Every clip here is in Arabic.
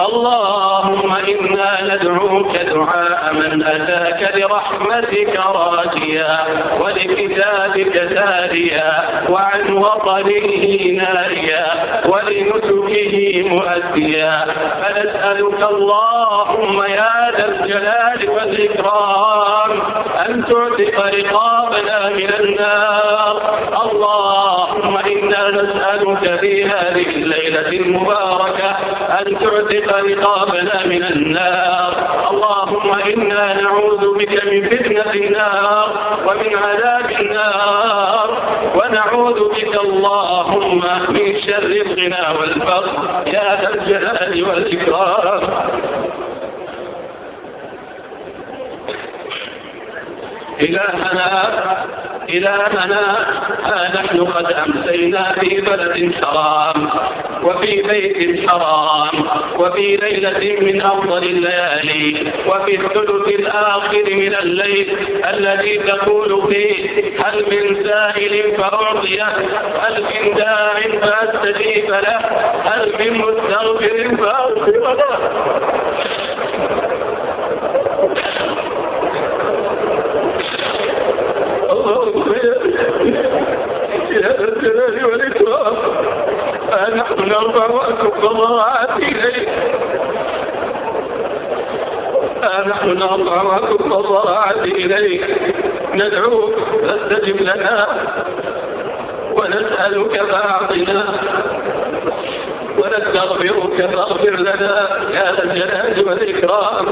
اللهم إنا ندعوك دعاء من أتاك برحمتك راجيا ولكتابك تاليا وعن وطنه ناريا ولنسكه مؤديا فنسألك اللهم يا ذا الجلال والإكرام أن تعتق رقابنا من النار اللهم إنا نسألك في هذه الليلة المباركة أن تعتق رقابنا من النار. اللهم إنا نعوذ بك من فتنة النار ومن عذاب النار. ونعوذ بك اللهم من شر الغنى والفقر يا ذا الجلال والإكرام. إلهنا إلهنا ها نحن قد أمسينا في بلد حرام وفي بيت حرام وفي ليلة من أفضل الليالي وفي الثلث الآخر من الليل الذي تقول فيه هل من سائل فأعطيه هل من داع فأستجيب له هل من مستغفر فأغفر له. الجلال والإكرام. نحن نرفع وأكف الضراعات إليك. نحن نرفع وأكف الضراعات إليك. ندعوك فاستجب لنا ونسألك فأعطنا ونستغفرك فاغفر لنا يا ذا الجلال والإكرام.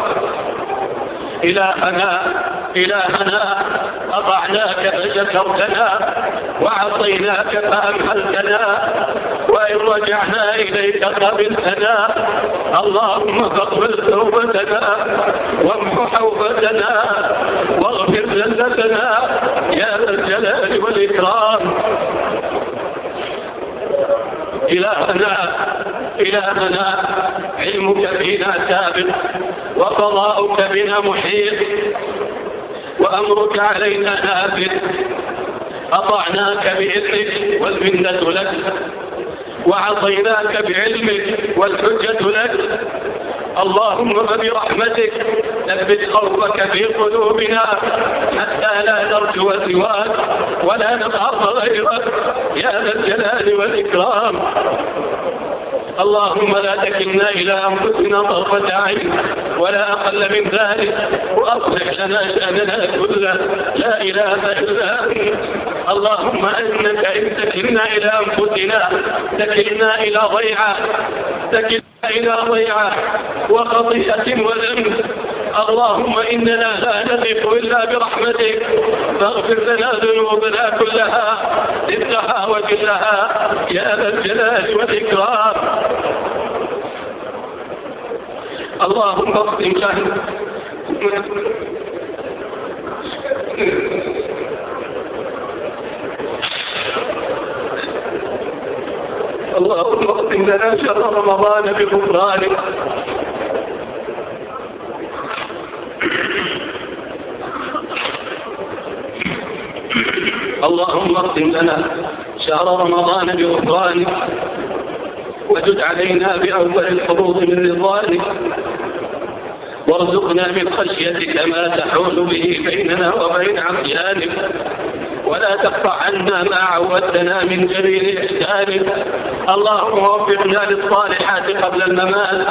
إلهنا إلهنا أطعناك فشكرتنا وعصيناك فأمهلتنا وإن رجعنا إليك قبلتنا اللهم فاقبل توبتنا وامح حوبتنا واغفر ذنبتنا يا ذا الجلال والإكرام. إلهنا إلهنا علمك فينا سابق وقضاؤك بنا محيط. وأمرك علينا نافذ أطعناك بإذنك والمنة لك وعصيناك بعلمك والحجة لك. اللهم برحمتك ثبت خوفك في قلوبنا حتى لا نرجو سواك ولا نخاف غيرك. يا ذا الجلال والإكرام. اللهم لا تكلنا إلى أنفسنا طرفة عين ولا أقل من ذلك وأصلح لنا شأننا كله. لا إله إلا أنت. اللهم إنك إن تكلنا إلى أنفسنا تكلنا إلى ضيعة تكلنا إلى ضيعة وخطيئة وذنب. اللهم إننا لا نثق إلا برحمتك. فاغفر لنا ذنوبنا كلها دقها وجلها يا ذا الجلال والإكرام. اللهم اختم لنا. اللهم اختم لنا شهر رمضان بغفرانك اللهم اختم لنا شهر رمضان بغفرانك وجد علينا بأول الحظوظ من رضوانك وارزقنا من خشيتك ما تحول به بيننا وبين عصيانك. ولا تقطع عنا ما عودتنا من جميل إحسانك اللهم وفقنا للصالحات قبل الممات.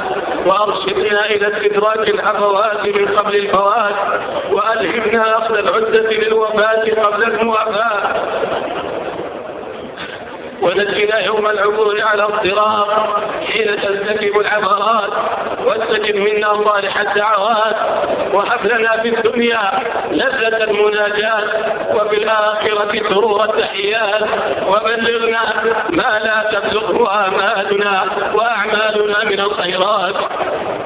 وأرشدنا إلى استدراك العفوات من قبل الفوات. وألهمنا أخذ العدة للوفاة قبل الموافاة ونجنا يوم العبور على الصراط حين تلتكب العبرات واستجب منا صالح الدعوات وهب لنا في الدنيا لذة المناجاة وفي الآخرة سرور التحيات وبلغنا ما لا تبلغه آمالنا وأعمالنا من الخيرات.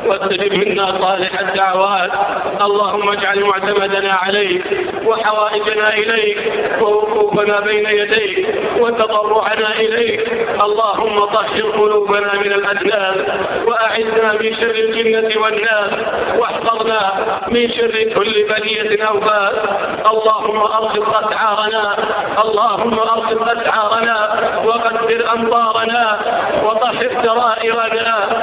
واستجب منا صالح الدعوات اللهم اجعل معتمدنا عليك وحوائجنا إليك ووقوفنا بين يديك وتضرعنا إليك. اللهم طهر قلوبنا من الأدنان وأعذنا من شر الجنة والناس واحفظنا من شر كل بلية أو باس اللهم أرصد أسعارنا. اللهم أرصد أسعارنا. وقدر أمطارنا. وطهر سرائرنا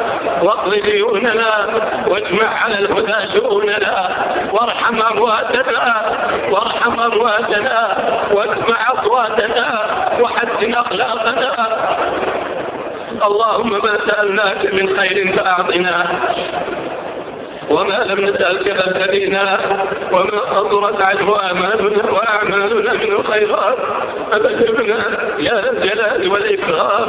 واقض ديوننا واجمع على الهدى شؤوننا وارحم أمواتنا وارحم أمواتنا واسمع أصواتنا وحسن أخلاقنا. اللهم ما سألناك من خير فأعطنا وما لم نسألك فابتلينا وما قصرت عنه آمالنا وأعمالنا من الخيرات فبشرنا يا الجلال والإكرام.